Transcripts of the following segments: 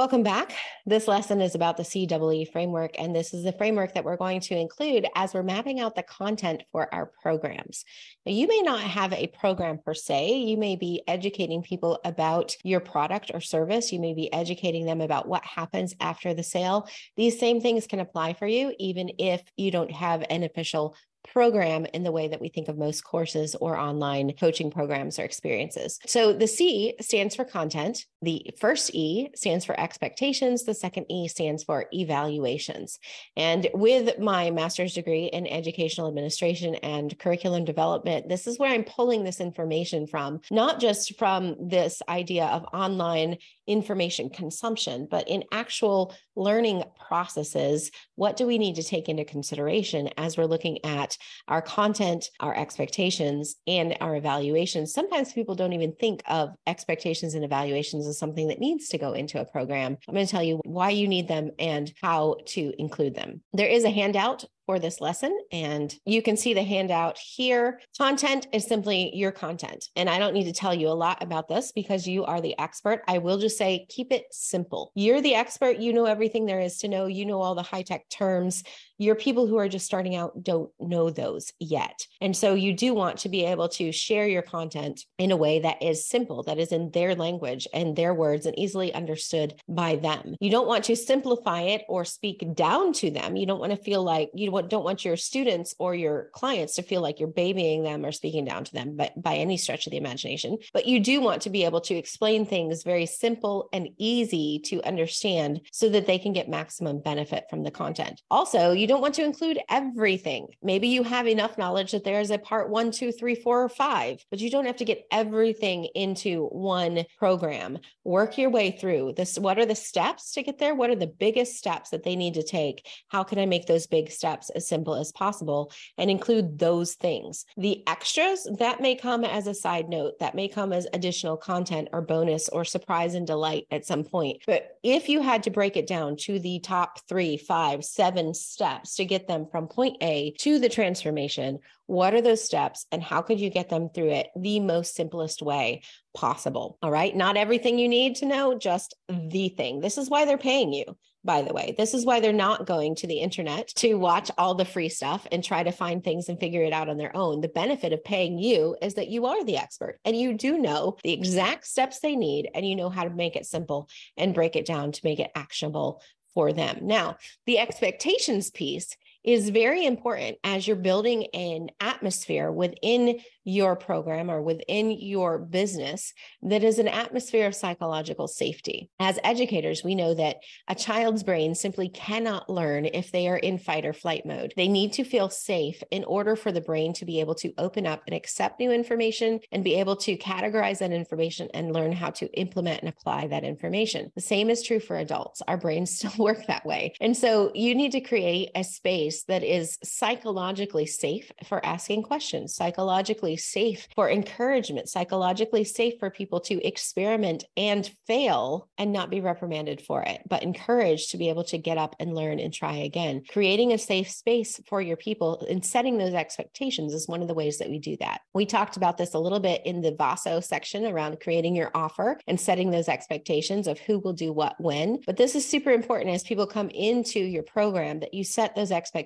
Welcome back. This lesson is about the CEE framework, and this is the framework that we're going to include as we're mapping out the content for our programs. Now, you may not have a program per se. You may be educating people about your product or service. You may be educating them about what happens after the sale. These same things can apply for you, even if you don't have an official program in the way that we think of most courses or online coaching programs or experiences. So the C stands for content. The first E stands for expectations. The second E stands for evaluations. And with my master's degree in educational administration and curriculum development, this is where I'm pulling this information from, not just from this idea of online information consumption, but in actual learning processes, what do we need to take into consideration as we're looking at our content, our expectations, and our evaluations? Sometimes people don't even think of expectations and evaluations as something that needs to go into a program. I'm going to tell you why you need them and how to include them. There is a handout for this lesson. And you can see the handout here. Content is simply your content. And I don't need to tell you a lot about this because you are the expert. I will just say, keep it simple. You're the expert. You know everything there is to know. You know all the high tech terms. Your people who are just starting out don't know those yet. And so you do want to be able to share your content in a way that is simple, that is in their language and their words and easily understood by them. You don't want to simplify it or speak down to them. You don't want to feel like you don't want your students or your clients to feel like you're babying them or speaking down to them by, by any stretch of the imagination. But you do want to be able to explain things very simple and easy to understand so that they can get maximum benefit from the content. Also, you don't want to include everything. Maybe you have enough knowledge that there's a part one, two, three, four, or five, but you don't have to get everything into one program. Work your way through this. What are the steps to get there? What are the biggest steps that they need to take? How can I make those big steps as simple as possible and include those things? The extras that may come as a side note, that may come as additional content or bonus or surprise and delight at some point. But if you had to break it down to the top three, five, seven steps, to get them from point A to the transformation. What are those steps and how could you get them through it the most simplest way possible? All right. Not everything you need to know, just the thing. This is why they're paying you by the way. This is why they're not going to the internet to watch all the free stuff and try to find things and figure it out on their own. The benefit of paying you is that you are the expert and you do know the exact steps they need and you know how to make it simple and break it down to make it actionable for them. Now, the expectations piece is very important as you're building an atmosphere within your program or within your business that is an atmosphere of psychological safety. As educators, we know that a child's brain simply cannot learn if they are in fight or flight mode. They need to feel safe in order for the brain to be able to open up and accept new information and be able to categorize that information and learn how to implement and apply that information. The same is true for adults. Our brains still work that way. And so you need to create a space that is psychologically safe for asking questions, psychologically safe for encouragement, psychologically safe for people to experiment and fail and not be reprimanded for it, but encouraged to be able to get up and learn and try again. Creating a safe space for your people and setting those expectations is one of the ways that we do that. We talked about this a little bit in the Vaso section around creating your offer and setting those expectations of who will do what when. But this is super important as people come into your program that you set those expectations.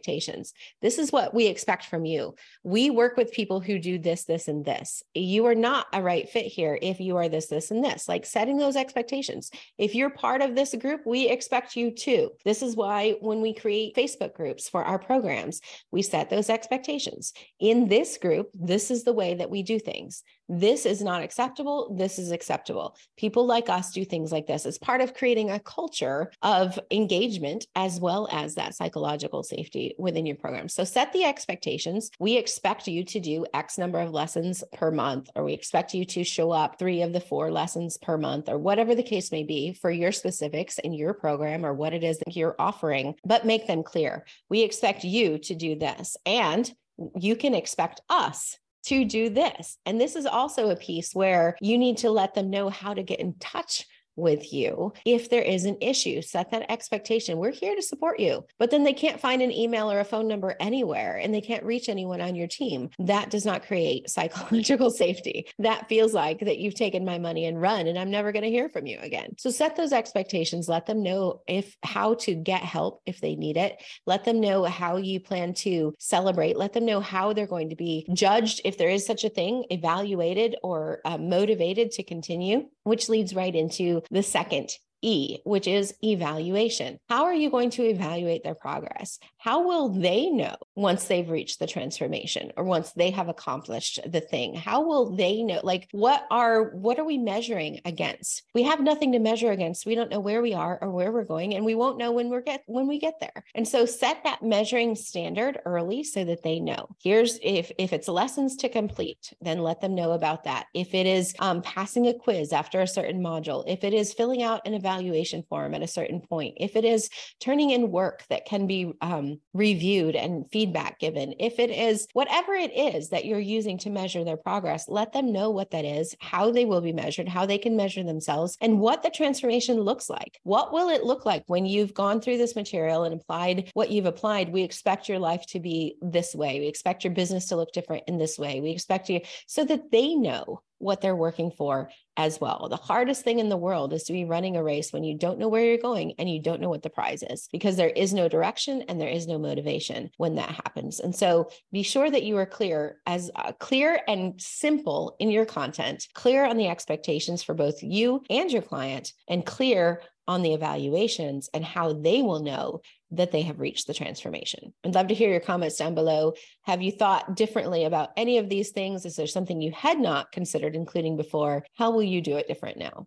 This is what we expect from you. We work with people who do this this, and this. You are not a right fit here if you are this, this, and this. Like setting those expectations. If you're part of this group, we expect you to. This is why when we create Facebook groups for our programs, we set those expectations. In this group, this is the way that we do things this is not acceptable. This is acceptable. People like us do things like this as part of creating a culture of engagement as well as that psychological safety within your program. So set the expectations. We expect you to do X number of lessons per month, or we expect you to show up three of the four lessons per month, or whatever the case may be for your specifics in your program or what it is that you're offering, but make them clear. We expect you to do this. And you can expect us to do this. And this is also a piece where you need to let them know how to get in touch with you if there is an issue. Set that expectation. We're here to support you. But then they can't find an email or a phone number anywhere and they can't reach anyone on your team. That does not create psychological safety. That feels like that you've taken my money and run and I'm never going to hear from you again. So set those expectations. Let them know if how to get help if they need it. Let them know how you plan to celebrate. Let them know how they're going to be judged if there is such a thing, evaluated or uh, motivated to continue, which leads right into the second E, which is evaluation. How are you going to evaluate their progress? How will they know once they've reached the transformation or once they have accomplished the thing? How will they know? Like, what are what are we measuring against? We have nothing to measure against. We don't know where we are or where we're going, and we won't know when we're get when we get there. And so set that measuring standard early so that they know. Here's if if it's lessons to complete, then let them know about that. If it is um, passing a quiz after a certain module, if it is filling out an evaluation form at a certain point, if it is turning in work that can be um, reviewed and feedback given, if it is whatever it is that you're using to measure their progress, let them know what that is, how they will be measured, how they can measure themselves, and what the transformation looks like. What will it look like when you've gone through this material and applied what you've applied? We expect your life to be this way. We expect your business to look different in this way. We expect you so that they know what they're working for as well. The hardest thing in the world is to be running a race when you don't know where you're going and you don't know what the prize is because there is no direction and there is no motivation when that happens. And so be sure that you are clear as uh, clear and simple in your content, clear on the expectations for both you and your client and clear on the evaluations and how they will know that they have reached the transformation. I'd love to hear your comments down below. Have you thought differently about any of these things? Is there something you had not considered including before? How will you do it different now?